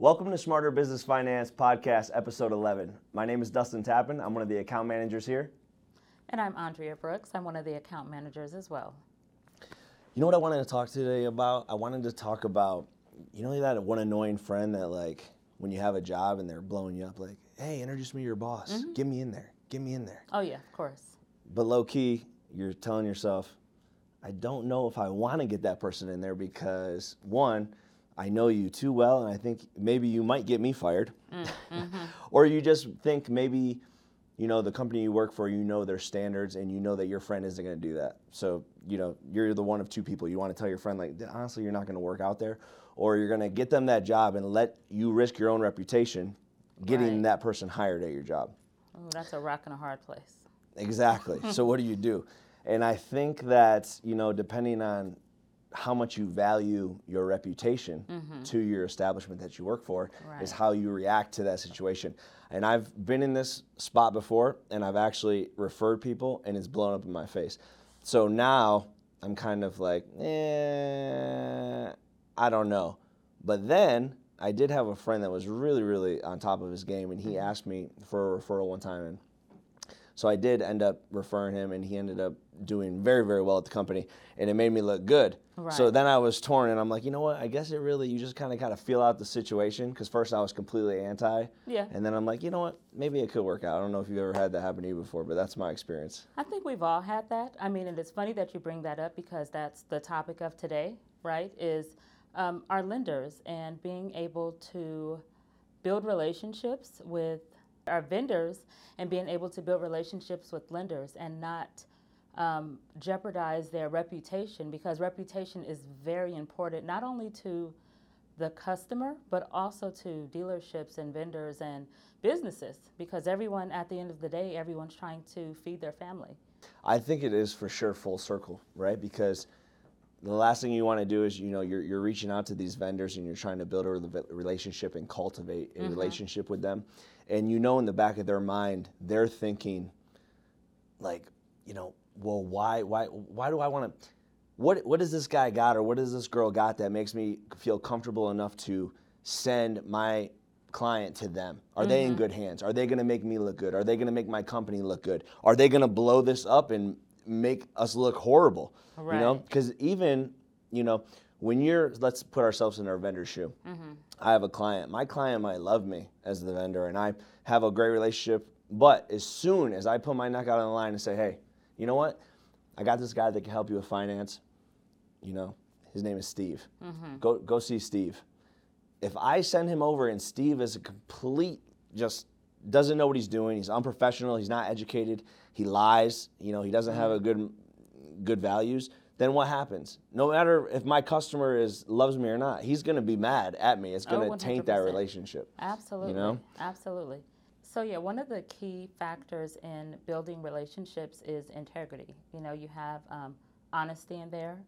Welcome to Smarter Business Finance Podcast, episode 11. My name is Dustin Tappan. I'm one of the account managers here. And I'm Andrea Brooks. I'm one of the account managers as well. You know what I wanted to talk today about? I wanted to talk about, you know, that one annoying friend that, like, when you have a job and they're blowing you up, like, hey, introduce me to your boss. Mm-hmm. Get me in there. Get me in there. Oh, yeah, of course. But low key, you're telling yourself, I don't know if I want to get that person in there because, one, I know you too well, and I think maybe you might get me fired. Mm, mm-hmm. or you just think maybe, you know, the company you work for, you know their standards, and you know that your friend isn't going to do that. So, you know, you're the one of two people. You want to tell your friend, like, honestly, you're not going to work out there, or you're going to get them that job and let you risk your own reputation getting Right. that person hired at your job. Oh, that's a rock and a hard place. Exactly. so what do you do? And I think that, you know, depending on how much you value your reputation to your establishment that you work for is Mm-hmm. How you react to that situation. And I've been in this spot before and I've actually referred people and it's blown up in my face. So now I'm kind of like, eh, I don't know. But then I did have a friend that was really, really on top of his game and he Mm-hmm. asked me for a referral one time and so I did end up referring him, and he ended up doing very, very well at the company, and it made me look good. So then I was torn, and I'm like, you know what? I guess it really you just kind of got to feel out the situation because first I was completely anti, Yeah. and then I'm like, you know what? Maybe it could work out. I don't know if you've ever had that happen to you before, but that's my experience. I think we've all had that. I mean, and it's funny that you bring that up because that's the topic of today, right? Is um, our lenders and being able to build relationships with our vendors and being able to build relationships with lenders and not um, jeopardize their reputation because reputation is very important not only to the customer but also to dealerships and vendors and businesses because everyone at the end of the day everyone's trying to feed their family I think it is for sure full circle, right? Because the last thing you want to do is, you know, you're, you're reaching out to these vendors and you're trying to build a relationship and cultivate a relationship with them. And you know, in the back of their mind, they're thinking, like, you know, well, why, why, why do I want to? What, what does this guy got or what does this girl got that makes me feel comfortable enough to send my client to them? Are they in mm-hmm. good hands? Are they going to make me look good? Are they going to make my company look good? Are they going to blow this up and make us look horrible? Right. You know, because even you know when you're let's put ourselves in our vendor's shoe. Mm-hmm. I have a client. My client might love me as the vendor, and I have a great relationship. But as soon as I put my neck out on the line and say, "Hey, you know what? I got this guy that can help you with finance. You know, his name is Steve. Mm-hmm. Go go see Steve." If I send him over and Steve is a complete just doesn't know what he's doing, he's unprofessional, he's not educated, he lies, you know, he doesn't have mm-hmm. a good good values, then what happens? No matter if my customer is loves me or not, he's going to be mad at me. It's Oh, going to taint that relationship. Absolutely. You know? Absolutely. So yeah, one of the key factors in building relationships is integrity. You know, you have um, honesty in there,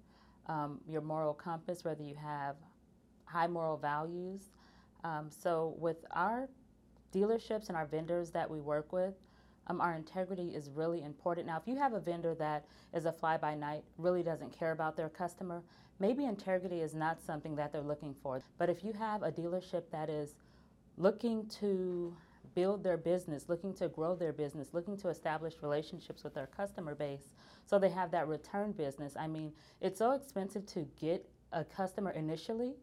um, your moral compass, whether you have high moral values. Um, so with our dealerships and our vendors that we work with, um, our integrity is really important. Now, if you have a vendor that is a fly by night, really doesn't care about their customer, maybe integrity is not something that they're looking for. But if you have a dealership that is looking to build their business, looking to grow their business, looking to establish relationships with their customer base so they have that return business. I mean, it's so expensive to get a customer initially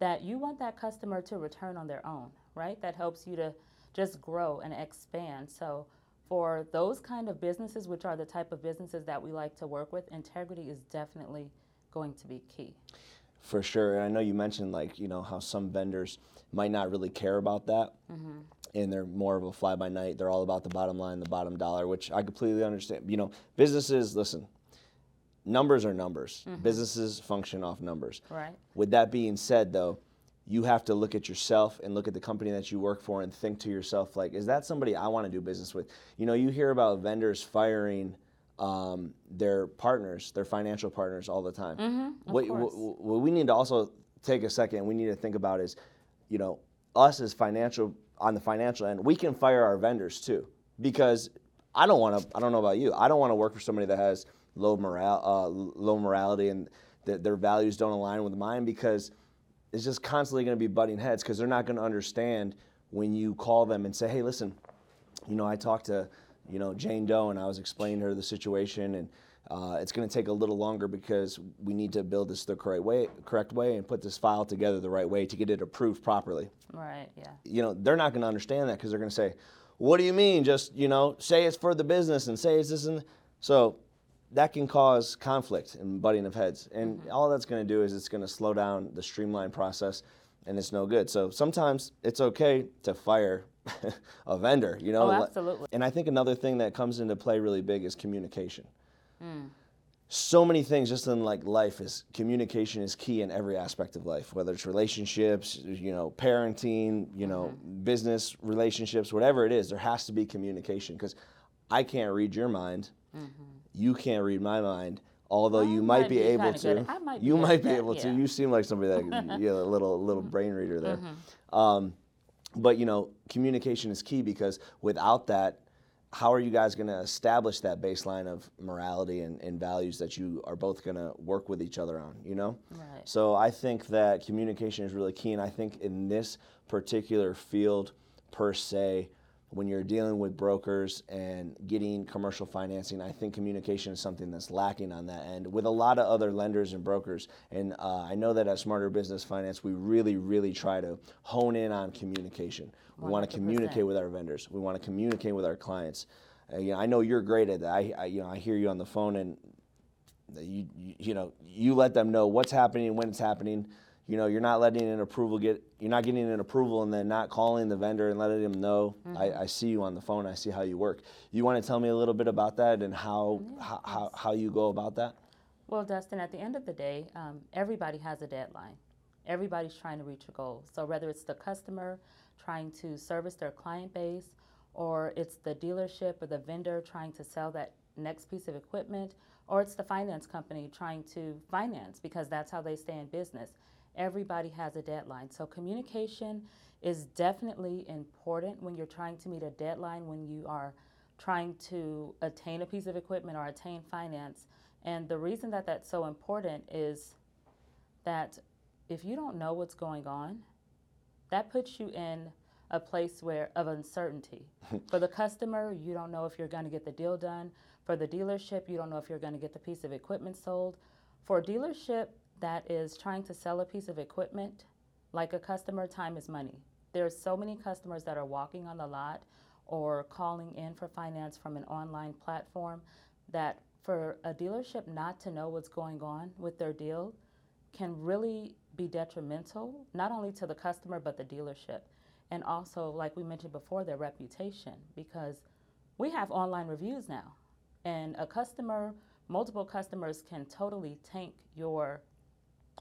that you want that customer to return on their own, right? That helps you to just grow and expand. So, for those kind of businesses, which are the type of businesses that we like to work with, integrity is definitely going to be key. For sure. And I know you mentioned like, you know, how some vendors might not really care about that. Mm-hmm. And they're more of a fly by night. They're all about the bottom line, the bottom dollar, which I completely understand. You know, businesses, listen, numbers are numbers. Mm-hmm. Businesses function off numbers. Right. With that being said, though, you have to look at yourself and look at the company that you work for and think to yourself, like, is that somebody I want to do business with? You know, you hear about vendors firing um, their partners, their financial partners, all the time. what, what, what we need to also take a second, we need to think about is, you know, us as financial on the financial end, we can fire our vendors too, because I don't want to. I don't know about you. I don't want to work for somebody that has low morale, uh, low morality, and that their values don't align with mine because it's just constantly going to be butting heads because they're not going to understand when you call them and say, "Hey, listen, you know, I talked to, you know, Jane Doe and I was explaining to her the situation and uh, it's going to take a little longer because we need to build this the correct way, correct way, and put this file together the right way to get it approved properly. Right. Yeah. You know, they're not going to understand that because they're going to say, "What do you mean? Just you know, say it's for the business and say it's this and so." That can cause conflict and butting of heads, and mm-hmm. all that's going to do is it's going to slow down the streamline process, and it's no good. So sometimes it's okay to fire a vendor, you know. Oh, absolutely. And I think another thing that comes into play really big is communication. Mm. So many things just in like life is communication is key in every aspect of life, whether it's relationships, you know, parenting, you know, mm-hmm. business relationships, whatever it is, there has to be communication because I can't read your mind. Mm-hmm. You can't read my mind. Although I you might, might be, be able to, might be you might be that, able to. yeah. Mm-hmm. You seem like somebody that, yeah, a little little brain reader there. Um, but you know, communication is key because without that, how are you guys going to establish that baseline of morality and, and values that you are both going to work with each other on? You know. Right. So I think that communication is really key, and I think in this particular field, per se, when you're dealing with brokers and getting commercial financing, I think communication is something that's lacking on that end with a lot of other lenders and brokers. And uh, I know that at Smarter Business Finance, we really, really try to hone in on communication. We want to communicate with our vendors. We want to communicate with our clients. Uh, you know, I know you're great at that. I, I, you know, I hear you on the phone and you, you you know you let them know what's happening when it's happening you know you're not letting an approval get you're not getting an approval and then not calling the vendor and letting them know I, I see you on the phone i see how you work you want to tell me a little bit about that and how how, how, how you go about that Well, Dustin, at the end of the day, um, everybody has a deadline. Everybody's trying to reach a goal. So whether it's the customer trying to service their client base, or it's the dealership or the vendor trying to sell that next piece of equipment, or it's the finance company trying to finance because that's how they stay in business. Everybody has a deadline. So communication is definitely important when you're trying to meet a deadline, when you are trying to attain a piece of equipment or attain finance. And the reason that that's so important is that if you don't know what's going on, that puts you in a place where of uncertainty. For the customer, you don't know if you're going to get the deal done. For the dealership, you don't know if you're going to get the piece of equipment sold. For a dealership that is trying to sell a piece of equipment, like a customer, time is money. There's so many customers that are walking on the lot or calling in for finance from an online platform that for a dealership not to know what's going on with their deal can really be detrimental, not only to the customer, but the dealership. And also, like we mentioned before, their reputation, because we have online reviews now. And a customer, multiple customers can totally tank your,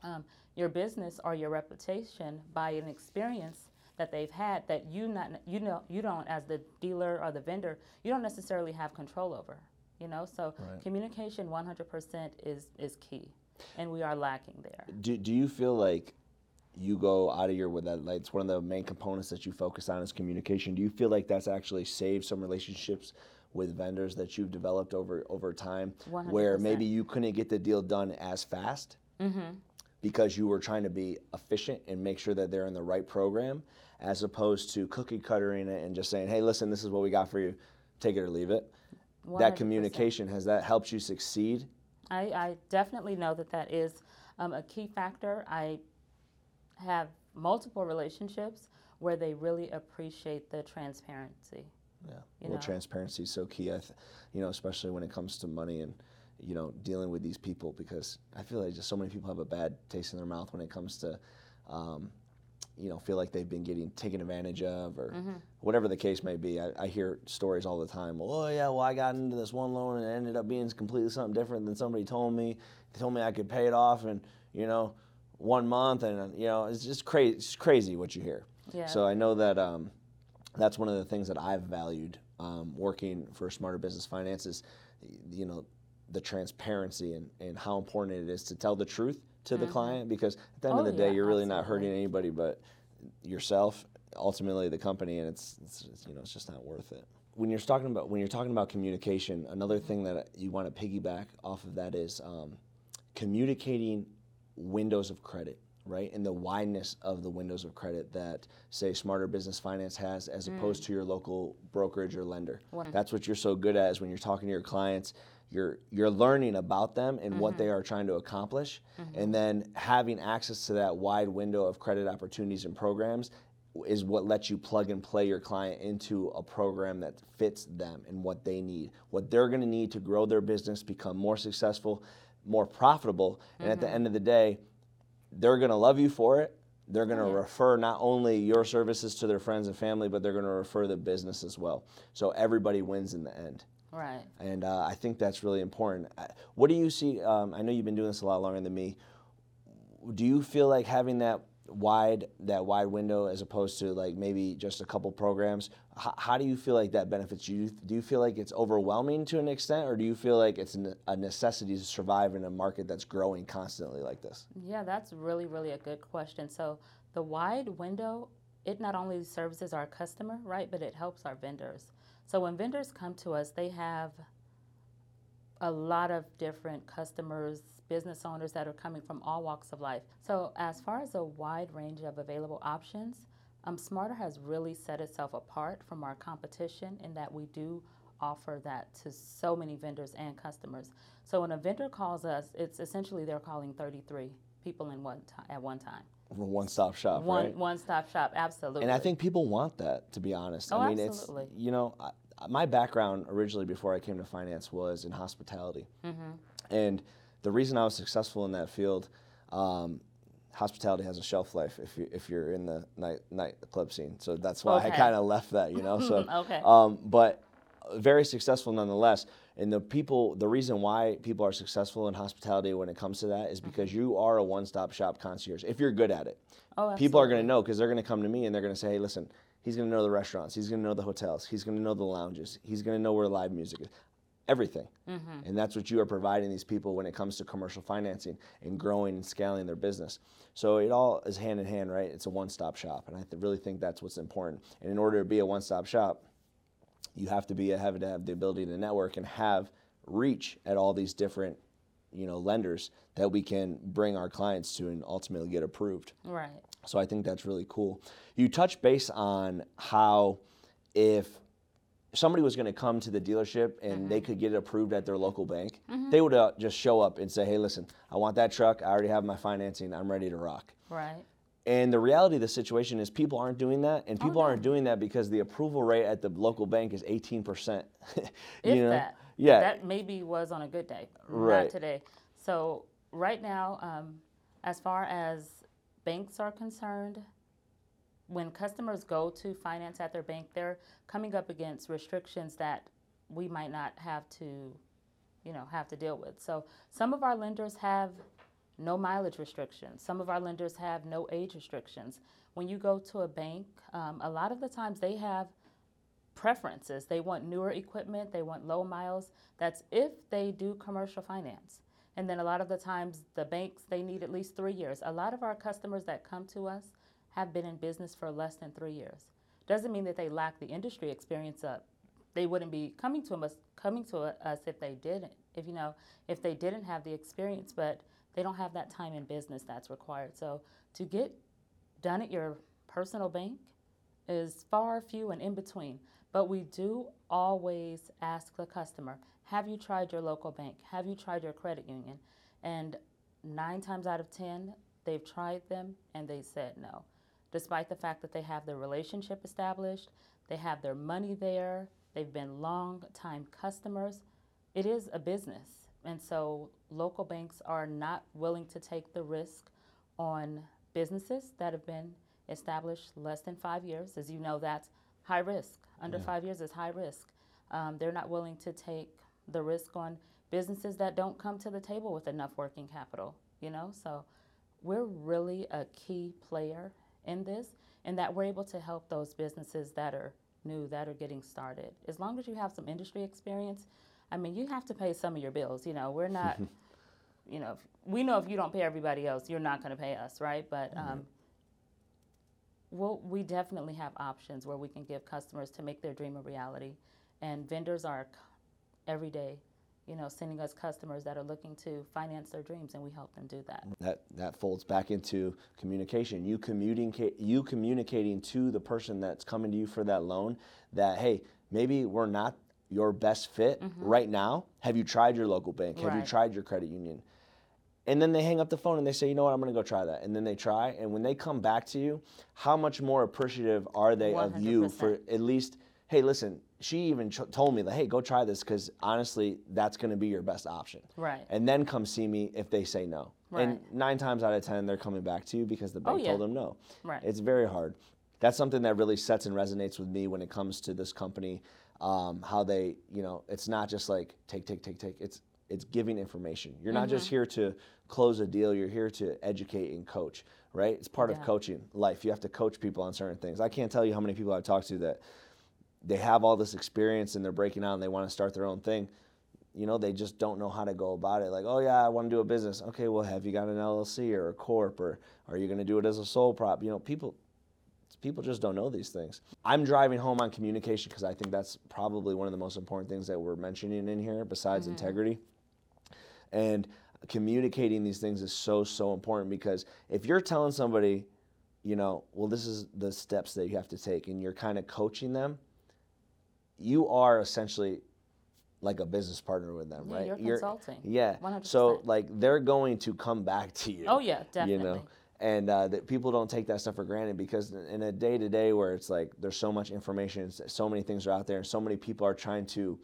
um, your business or your reputation by an experience that they've had that you not you know you don't as the dealer or the vendor you don't necessarily have control over you know? So communication 100% is is key and we are lacking there. Do, do you feel like you go out of your with that like it's one of the main components that you focus on is communication? Do you feel like that's actually saved some relationships with vendors that you've developed over over time where 100%. maybe you couldn't get the deal done as fast because you were trying to be efficient and make sure that they're in the right program as opposed to cookie cuttering it and just saying hey listen this is what we got for you take it or leave it that 100%. communication has that helped you succeed I, I definitely know that that is um, a key factor. I have multiple relationships where they really appreciate the transparency. Yeah, well, know. transparency is so key. I, th- you know, especially when it comes to money and you know dealing with these people because I feel like just so many people have a bad taste in their mouth when it comes to, um, you know, feel like they've been getting taken advantage of or Mm-hmm. whatever the case may be. I, I hear stories all the time. Well, oh yeah, well I got into this one loan and it ended up being completely something different than somebody told me. They told me I could pay it off in you know one month and you know it's just crazy. It's crazy what you hear. Yeah. So I know that. Um, that's one of the things that I've valued um, working for Smarter Business Finances. you know, the transparency and, and how important it is to tell the truth to the mm-hmm. client because at the end oh, of Oh, the day, yeah, you're really not hurting anybody but yourself, ultimately the company, and it's, it's, it's, you know it's just not worth it. When you're talking about when you're talking about communication, another mm-hmm. thing that you want to piggyback off of that is um, communicating windows of credit right? And the wideness of the windows of credit that, say, Smarter Business Finance has as opposed mm. to your local brokerage or lender. That's what you're so good at is when you're talking to your clients, you're you're learning about them and what they mm-hmm. are trying to accomplish, mm-hmm. and then having access to that wide window of credit opportunities and programs is what lets you plug and play your client into a program that fits them and what they need, what they're going to need to grow their business, become more successful, more profitable, and at the mm-hmm. end of the day, they're going to love you for it. They're going to refer not only your services to their friends and family, but they're going to refer the business as well. So everybody wins in the end. Right. And uh, I think that's really important. Uh, What do you see? Um, I know you've been doing this a lot longer than me. Do you feel like having that wide that wide window as opposed to like maybe just a couple programs? H- how do you feel like that benefits you? Do you feel like it's overwhelming to an extent, or do you feel like it's a necessity to survive in a market that's growing constantly like this? Yeah, that's really, really a good question. So the wide window, it not only services our customer, right, but it helps our vendors. So when vendors come to us, they have a lot of different customers, business owners that are coming from all walks of life. So as far as a wide range of available options, um, Smarter has really set itself apart from our competition in that we do offer that to so many vendors and customers. So when a vendor calls us, it's essentially they're calling 33 people in one ti at one time. One stop shop, One right? one stop shop, absolutely. And I think people want that, to be honest. Oh, I mean, absolutely. it's you know, I, my background originally before I came to finance was in hospitality, Mm-hmm. and the reason I was successful in that field, um, hospitality has a shelf life if you if you're in the night nightclub scene. So that's why I kind of left that, you know. So, Okay. um, but very successful nonetheless. And the people, the reason why people are successful in hospitality when it comes to that is because you are a one-stop shop concierge. If you're good at it, oh, people are going to know because they're going to come to me and they're going to say, hey, listen, he's going to know the restaurants, he's going to know the hotels, he's going to know the lounges, he's going to know where live music is, everything. Mm-hmm. And that's what you are providing these people when it comes to commercial financing and growing and scaling their business. So it all is hand in hand, right? It's a one stop shop. And I really think that's what's important. And in order to be a one stop shop, you have to be have to have the ability to network and have reach at all these different you know lenders that we can bring our clients to and ultimately get approved Right. So I think that's really cool. You touch base on how if somebody was going to come to the dealership and they could get it approved at their local bank, they would uh, just show up and say, "Hey, listen, I want that truck. I already have my financing. I'm ready to rock." Right. And the reality of the situation is people aren't doing that, and people no. aren't doing that because the approval rate at the local bank is 18%. you If know? that. Yeah. That maybe was on a good day. Right. Not today. So right now, um, as far as banks are concerned, when customers go to finance at their bank, they're coming up against restrictions that we might not have to, you know, have to deal with. So some of our lenders have no mileage restrictions. Some of our lenders have no age restrictions. When you go to a bank, um, a lot of the times they have preferences. They want newer equipment, they want low miles. That's if they do commercial finance. And then a lot of the times the banks they need at least 3 years. A lot of our customers that come to us have been in business for less than 3 years. Doesn't mean that they lack the industry experience up. They wouldn't be coming to us coming to us if they didn't. If you know, if they didn't have the experience, but they don't have that time in business that's required. So to get done at your personal bank is far few and in between. But we do always ask the customer, have you tried your local bank? Have you tried your credit union? And nine times out of 10, they've tried them and they said no. Despite the fact that they have their relationship established, they have their money there, they've been long time customers, it is a business. And so local banks are not willing to take the risk on businesses that have been established less than five years. As you know, that's high risk. Under five years is high risk. Um, they're not willing to take the risk on businesses that don't come to the table with enough working capital, you know? So we're really a key player in this, and that we're able to help those businesses that are new, that are getting started. As long as you have some industry experience, I mean, you have to pay some of your bills. You know, we're not, you know, we know if you don't pay everybody else, you're not going to pay us, right? But um, we'll, we definitely have options where we can give customers to make their dream a reality. And vendors are every day you know, sending us customers that are looking to finance their dreams, and we help them do that. That that folds back into communication. You communicate you communicating to the person that's coming to you for that loan that hey, maybe we're not your best fit mm-hmm. right now. Have you tried your local bank? Have you tried your credit union? And then they hang up the phone and they say, you know what, I'm going to go try that. And then they try. And when they come back to you, how much more appreciative are they of you for 100%. at least, hey, listen, she even ch- told me that, hey, go try this because honestly, that's going to be your best option. Right. And then come see me if they say no. Right. And nine times out of 10, they're coming back to you because the bank yeah. told them no. Right. It's very hard. That's something that really sets and resonates with me when it comes to this company. Um, how they, you know, it's not just like take, take, take, take. It's it's giving information. You're not Mm-hmm. just here to close a deal. You're here to educate and coach. Right? It's part of coaching life. You have to coach people on certain things. I can't tell you how many people I've talked to that they have all this experience and they're breaking out and they want to start their own thing you know, they just don't know how to go about it. Like, oh yeah, I want to do a business. Okay, well, have you got an LLC or a corp, or are you going to do it as a sole prop? You know, people, people just don't know these things. I'm driving home on communication because I think that's probably one of the most important things that we're mentioning in here, besides integrity. And communicating these things is so so important because if you're telling somebody, you know, well, this is the steps that you have to take, and you're kind of coaching them, you are essentially like a business partner with them, Yeah, right? you're consulting. Yeah. So 100%. So like they're going to come back to you. Oh yeah, definitely. You know, and uh, that people don't take that stuff for granted because in a day to day where it's like there's so much information, so many things are out there, and so many people are trying to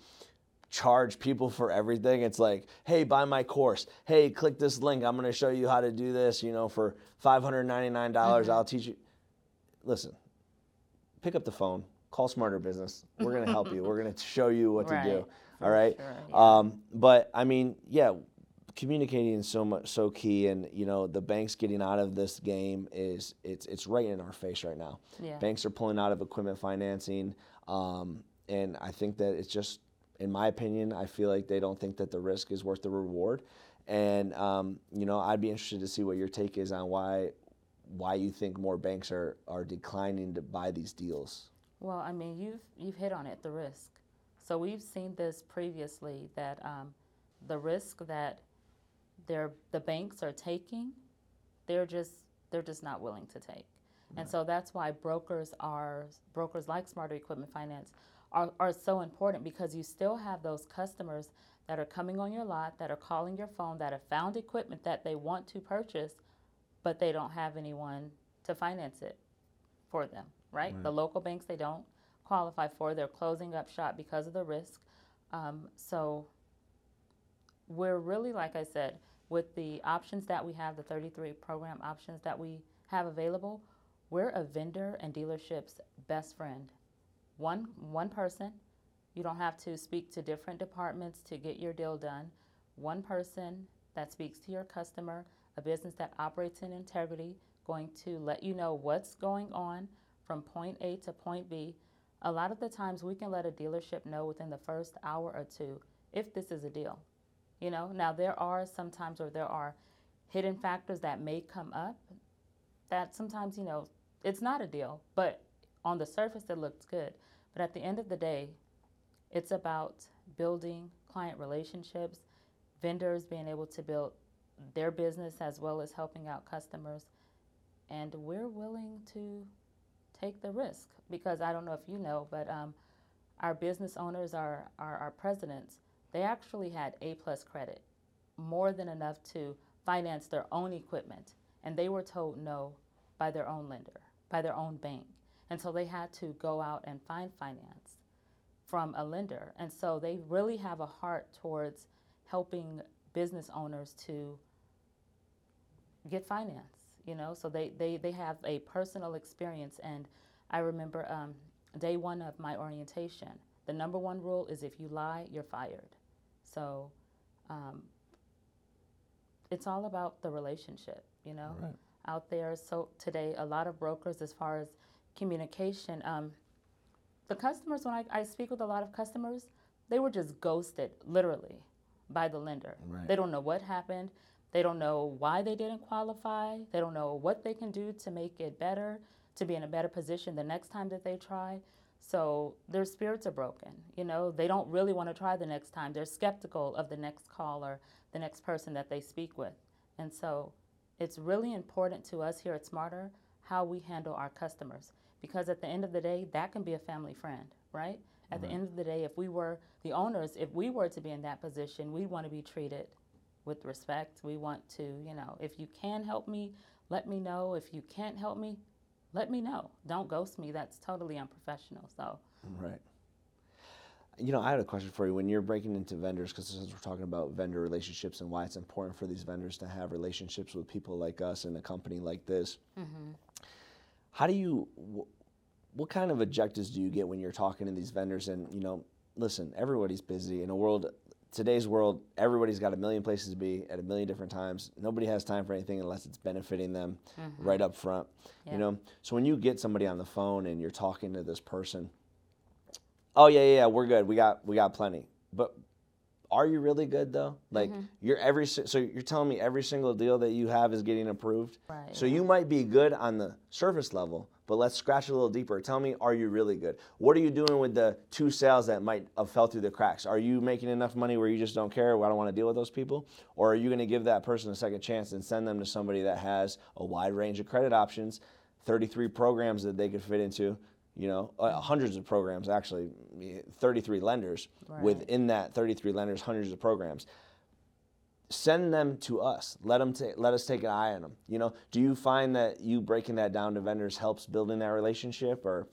charge people for everything. It's like, hey, buy my course. Hey, click this link. I'm going to show you how to do this. You know, for five hundred ninety nine dollars, Mm-hmm. I'll teach you. Listen, pick up the phone, call Smarter Business. We're going to help you. We're going to show you what to do. Right, All right. sure, yeah. Um, but I mean, yeah, communicating is so much so key, and you know, the banks getting out of this game is it's it's right in our face right now. Yeah. Banks are pulling out of equipment financing, um, and I think that it's just, in my opinion, I feel like they don't think that the risk is worth the reward. And um, you know, I'd be interested to see what your take is on why why you think more banks are are declining to buy these deals. Well, I mean, you've you've hit on it, the risk. So we've seen this previously that um, the risk that they're, the banks are taking, they're just they're just not willing to take, and so that's why brokers are brokers like Smarter Equipment Finance are are so important because you still have those customers that are coming on your lot that are calling your phone that have found equipment that they want to purchase, but they don't have anyone to finance it for them, right? The local banks they don't qualify for. They're closing up shop because of the risk. Um, so we're really, like I said, with the options that we have, the 33 program options that we have available, we're a vendor and dealership's best friend. One one person. You don't have to speak to different departments to get your deal done. One person that speaks to your customer, a business that operates in integrity, going to let you know what's going on from point A to point B. A lot of the times we can let a dealership know within the first hour or two if this is a deal. You know, now there are some times where there are hidden factors that may come up that sometimes, you know, it's not a deal, but on the surface it looks good. But at the end of the day, it's about building client relationships, vendors being able to build their business as well as helping out customers. And we're willing to take the risk because I don't know if you know, but um, our business owners, our, our, our presidents, they actually had A plus credit, more than enough to finance their own equipment. And they were told no by their own lender, by their own bank. And so they had to go out and find finance from a lender. And so they really have a heart towards helping business owners to get finance, you know? So they, they, they have a personal experience. And I remember um, day one of my orientation, the number one rule is if you lie, you're fired. So um, it's all about the relationship, you know? Right. Out there. So today, a lot of brokers, as far as communication, um, the customers, when I, I speak with a lot of customers, they were just ghosted, literally, by the lender. Right. They don't know what happened. They don't know why they didn't qualify. They don't know what they can do to make it better, to be in a better position the next time that they try. So their spirits are broken. You know, they don't really want to try the next time. They're skeptical of the next call or the next person that they speak with. And so it's really important to us here at Smarter how we handle our customers because at the end of the day, that can be a family friend, right? At right. the end of the day, if we were the owners, if we were to be in that position, we want to be treated with respect. We want to, you know, if you can help me, let me know. If you can't help me, let me know. Don't ghost me. That's totally unprofessional. So, right. You know, I had a question for you. When you're breaking into vendors, because since we're talking about vendor relationships and why it's important for these vendors to have relationships with people like us and a company like this, mm-hmm. How do you, what kind of objectives do you get when you're talking to these vendors? And, you know, listen, everybody's busy in a world today's world, everybody's got a million places to be at a million different times. Nobody has time for anything unless it's benefiting them mm-hmm. right up front. Yeah. You know, so when you get somebody on the phone and you're talking to this person, oh yeah, yeah, yeah, we're good. We got we got plenty. But are you really good though? Like mm-hmm. you're every so you're telling me every single deal that you have is getting approved. Right. So you might be good on the surface level, but let's scratch a little deeper. Tell me, are you really good? What are you doing with the two sales that might have fell through the cracks? Are you making enough money where you just don't care? I don't want to deal with those people, or are you going to give that person a second chance and send them to somebody that has a wide range of credit options, 33 programs that they could fit into? You know, uh, hundreds of programs actually, 33 lenders. Right. Within that 33 lenders, hundreds of programs send them to us. Let them ta- let us take an eye on them. You know, do you find that you breaking that down to vendors helps building that relationship, or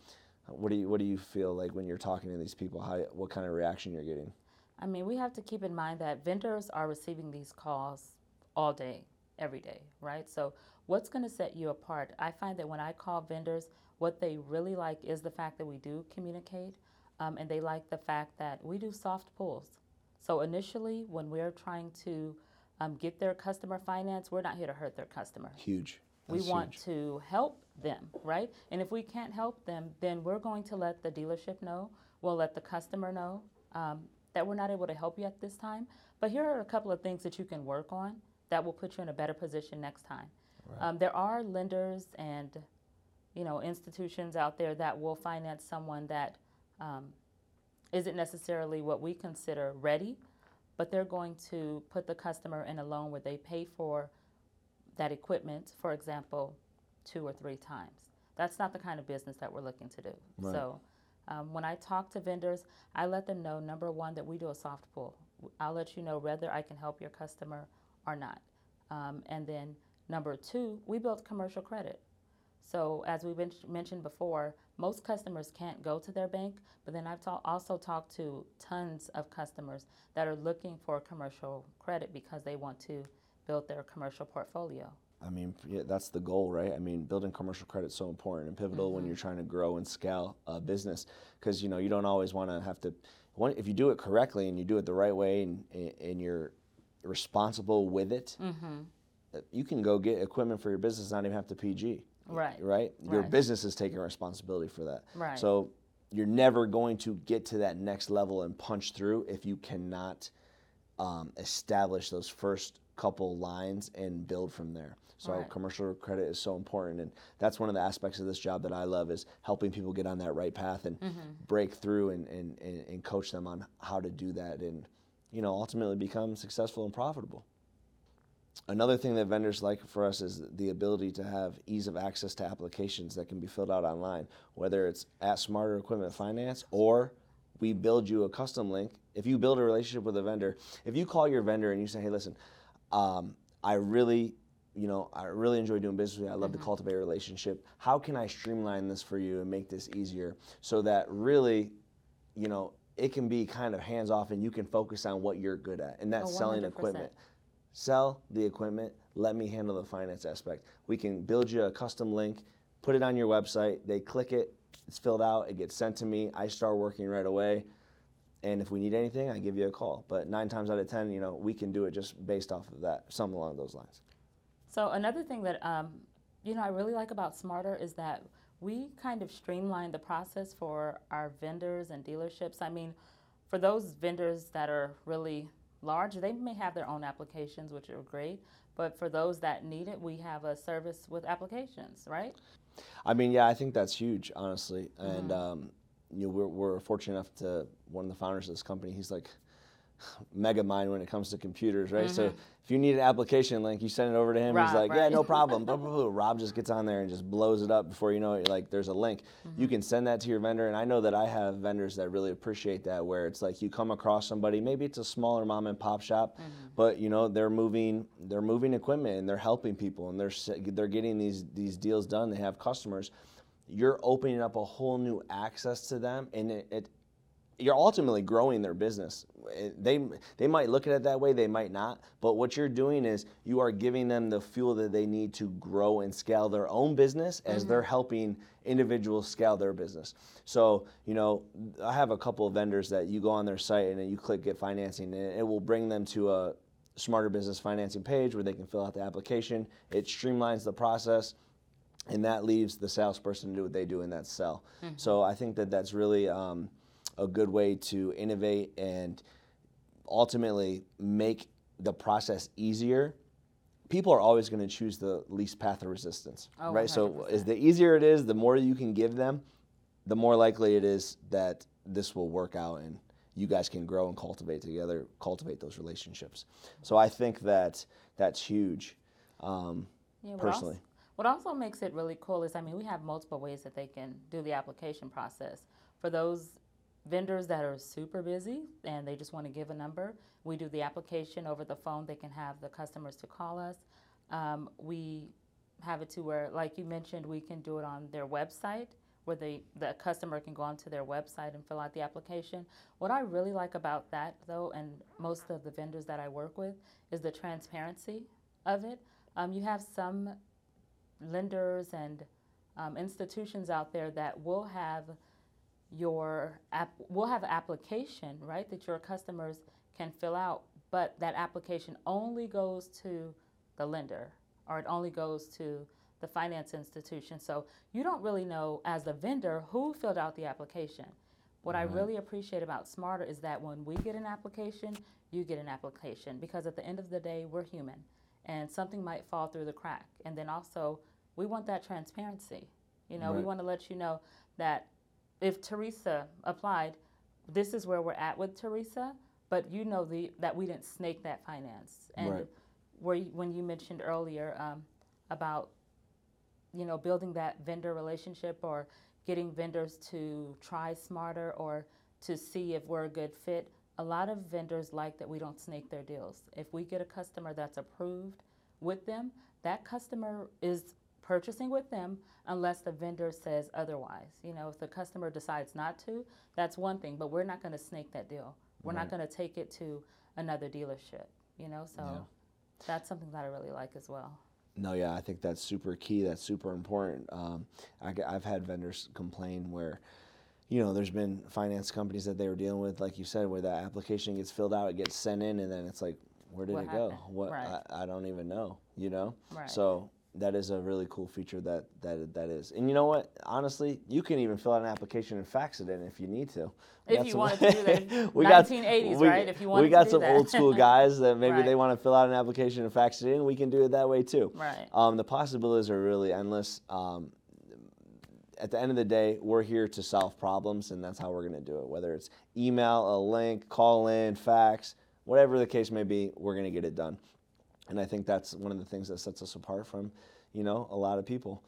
what do you what do you feel like when you're talking to these people? How what kind of reaction you're getting? I mean, we have to keep in mind that vendors are receiving these calls all day, every day, right? So, what's going to set you apart? I find that when I call vendors, what they really like is the fact that we do communicate, um, and they like the fact that we do soft pulls. So initially, when we're trying to um, get their customer finance. We're not here to hurt their customer. Huge. That's we want huge. to help them, right? And if we can't help them, then we're going to let the dealership know. We'll let the customer know um, that we're not able to help you at this time. But here are a couple of things that you can work on that will put you in a better position next time. Right. Um, there are lenders and you know institutions out there that will finance someone that um, not necessarily what we consider ready but they're going to put the customer in a loan where they pay for that equipment, for example, two or three times. That's not the kind of business that we're looking to do. Right. So um, when I talk to vendors, I let them know number one, that we do a soft pull. I'll let you know whether I can help your customer or not. Um, and then number two, we build commercial credit. So as we mentioned before, most customers can't go to their bank, but then I've ta- also talked to tons of customers that are looking for commercial credit because they want to build their commercial portfolio. I mean, yeah, that's the goal, right? I mean, building commercial credit is so important and pivotal mm-hmm. when you're trying to grow and scale a business because you know you don't always want to have to. If you do it correctly and you do it the right way and, and you're responsible with it, mm-hmm. you can go get equipment for your business, and not even have to PG. Right. Right? Your right. business is taking responsibility for that. Right. So you're never going to get to that next level and punch through if you cannot um, establish those first couple lines and build from there. So right. commercial credit is so important, and that's one of the aspects of this job that I love is helping people get on that right path and mm-hmm. break through and, and, and, and coach them on how to do that and you know ultimately become successful and profitable. Another thing that vendors like for us is the ability to have ease of access to applications that can be filled out online, whether it's at Smarter Equipment Finance or we build you a custom link. If you build a relationship with a vendor, if you call your vendor and you say, "Hey, listen, um, I really, you know, I really enjoy doing business with you. I love mm-hmm. to cultivate a relationship. How can I streamline this for you and make this easier so that really, you know, it can be kind of hands off and you can focus on what you're good at, and that's oh, selling equipment." Sell the equipment, let me handle the finance aspect. We can build you a custom link, put it on your website, they click it, it's filled out, it gets sent to me, I start working right away. And if we need anything, I give you a call. But nine times out of 10, you know, we can do it just based off of that, something along those lines. So another thing that, um, you know, I really like about Smarter is that we kind of streamline the process for our vendors and dealerships. I mean, for those vendors that are really large, they may have their own applications, which are great. But for those that need it, we have a service with applications, right? I mean, yeah, I think that's huge, honestly. And mm-hmm. um, you know, we're, we're fortunate enough to one of the founders of this company. He's like mega mind when it comes to computers, right? So if you need an application link, you send it over to him. he's Mm-hmm. Rob, like, yeah, no problem. Blah, blah, blah. Rob just gets on there and just blows it up before you know it. Like there's a link. Mm-hmm. You can send that to your vendor, and I know that I have vendors that really appreciate that. Where it's like you come across somebody, maybe it's a smaller mom and pop shop, Mm-hmm. but you know they're moving, they're moving equipment and they're helping people and they're they're getting these these deals done. They have customers. You're opening up a whole new access to them, and it, it you're ultimately growing their business. Eh, they they might look at it that way, they might not. But what you're doing is you are giving them the fuel that they need to grow and scale their own business as they're mm-hmm. helping individuals scale their business. So you know, I have a couple of vendors that you go on their site and then you click get financing, and it will bring them to a smarter business financing page where they can fill out the application. It streamlines the process and that leaves the salesperson to do what they do, and that's sell. Mm-hmm. So I think that that's really um, a good way to innovate and ultimately make the process easier. People are always going to choose the least path of resistance, Oh, right? So as the easier it is, the more you can give them, the more likely it is that this will work out and you guys can grow and cultivate together, cultivate those relationships. So I think that that's huge. Um, Yeah, what personally. Also, what also makes it really cool is, I mean, we have multiple ways that they can do the application process. For those vendors that are super busy and they just want to give a number, we do the application over the phone. They can have the customers to call us. Um, we have it to where, like you mentioned, we can do it on their website where the, the customer can go onto their website and fill out the application. What I really like about that, though, and most of the vendors that I work with, is the transparency of it. Um, you have some lenders and um, institutions out there that will have your app will have an application right that your customers can fill out but that application only goes to the lender or it only goes to the finance institution. So you don't really know as the vendor who filled out the application. What i mm-hmm. really appreciate about smarter is that when we get an application you get an application because at the end of the day we're human and something might fall through the crack. And then also we want that transparency. You know we want to let you know that if Teresa applied, this is where we're at with Teresa, but you know the, that we didn't snake that finance. And Right. where when you mentioned earlier um, about you know building that vendor relationship or getting vendors to try smarter or to see if we're a good fit, a lot of vendors like that we don't snake their deals. If we get a customer that's approved with them, that customer is purchasing with them unless the vendor says otherwise. You know, if the customer decides not to, that's one thing, but we're not going to snake that deal. We're not going to take it to another dealership, you know? So Yeah. that's something that I really like as well. No, yeah, I think that's super key. That's super important. Um, I, have had vendors complain where, you know, there's been finance companies that they were dealing with, like you said, where that application gets filled out, it gets sent in, and then it's like, where did What it go? What Right. I, I don't even know. You know. Right. So that is a really cool feature that that that is. And you know what? Honestly, you can even fill out an application and fax it in if you need to. We If got you wanted to do that. we got 1980s, we- right? If you wanted we got some that. old school guys that maybe they want to fill out an application and fax it in. We can do it that way too. Right. Um, the possibilities are really endless. Um, at the end of the day, we're here to solve problems, and that's how we're going to do it. Whether it's email, a link, call in, fax, whatever the case may be, we're going to get it done. And I think that's one of the things that sets us apart from, you know, a lot of people.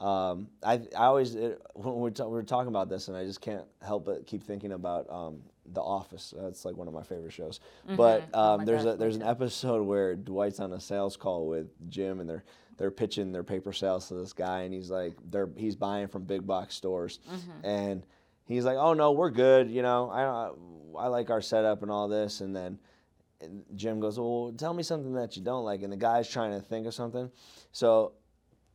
Um, I, I always it, when we're, ta- we're talking about this, and I just can't help but keep thinking about um, The Office. That's like one of my favorite shows. But Oh um, my there's gosh, a there's an episode where Dwight's on a sales call with Jim, and they're they're pitching their paper sales to this guy, and he's like, they're he's buying from big box stores, and he's like, oh no, we're good, you know, I I like our setup and all this, and then Jim goes, well, tell me something that you don't like, and the guy's trying to think of something, so.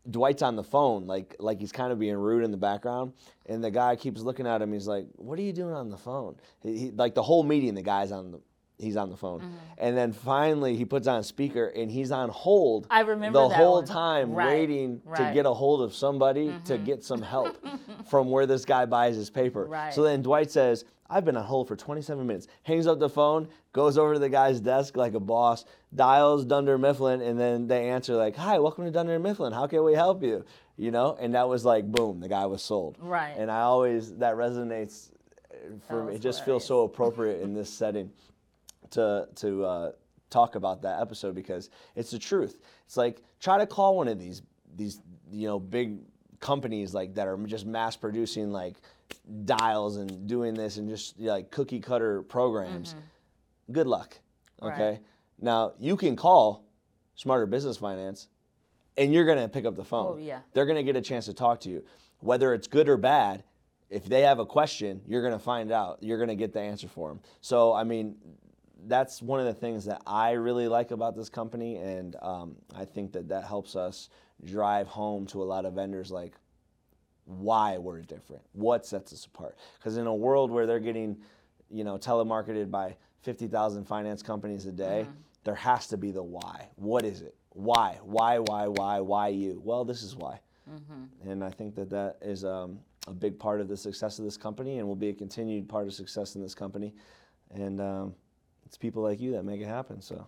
Dwight's on the phone, like like he's kind of being rude in the background, and the guy keeps looking at him. He's like, "What are you doing on the phone?" He, he- like the whole meeting, the guy's on the he's on the phone, Mm-hmm. and then finally he puts on speaker and he's on hold. I remember the whole one. time Right, waiting to right. Mm-hmm. get a hold of somebody to get some help from where this guy buys his paper. Right. So then Dwight says, I've been on hold for 27 minutes. Hangs up the phone, goes over to the guy's desk like a boss, dials Dunder Mifflin, and then they answer like, "Hi, welcome to Dunder Mifflin. How can we help you?" You know, and that was like, boom, the guy was sold. Right. And I always that resonates for That me. It just feels so appropriate in this setting to to uh, talk about that episode because it's the truth. It's like try to call one of these these you know big companies like that are just mass producing like dials and doing this and just like cookie cutter programs. Good luck. Okay. Mm-hmm. Right. Now you can call Smarter Business Finance and you're going to pick up the phone. Oh, yeah. They're going to get a chance to talk to you. Whether it's good or bad, if they have a question, you're going to find out. You're going to get the answer for them. So, I mean, that's one of the things that I really like about this company, and um, I think that that helps us drive home to a lot of vendors like why we're different, what sets us apart. Because in a world where they're getting, you know, telemarketed by 50,000 finance companies a day, there has to be the why. What is it? Why? Why? Why? Why? Why you? Well, this is why. And I think that that is um, a big part of the success of this company, and will be a continued part of success in this company. And um, it's people like you that make it happen. So,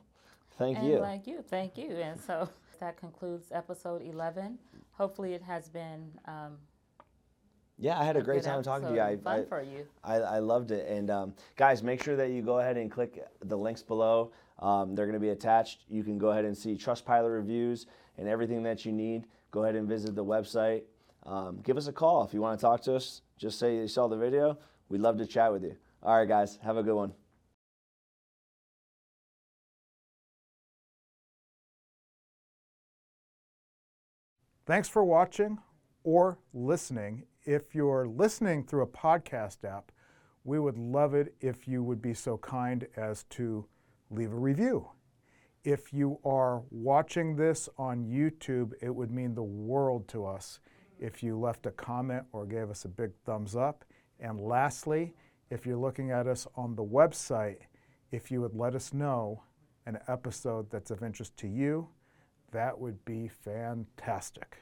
thank and you. like you, thank you. And so that concludes episode 11. Hopefully, it has been um, yeah, I had a great time talking to you. I, fun I, for you. I, I loved it. And um, guys, make sure that you go ahead and click the links below. Um, they're going to be attached. You can go ahead and see Trustpilot reviews and everything that you need. Go ahead and visit the website. Um, give us a call if you want to talk to us. Just say you saw the video. We'd love to chat with you. All right, guys, have a good one. Thanks for watching or listening. If you're listening through a podcast app, we would love it if you would be so kind as to leave a review. If you are watching this on YouTube, it would mean the world to us if you left a comment or gave us a big thumbs up. And lastly, if you're looking at us on the website, if you would let us know an episode that's of interest to you, that would be fantastic.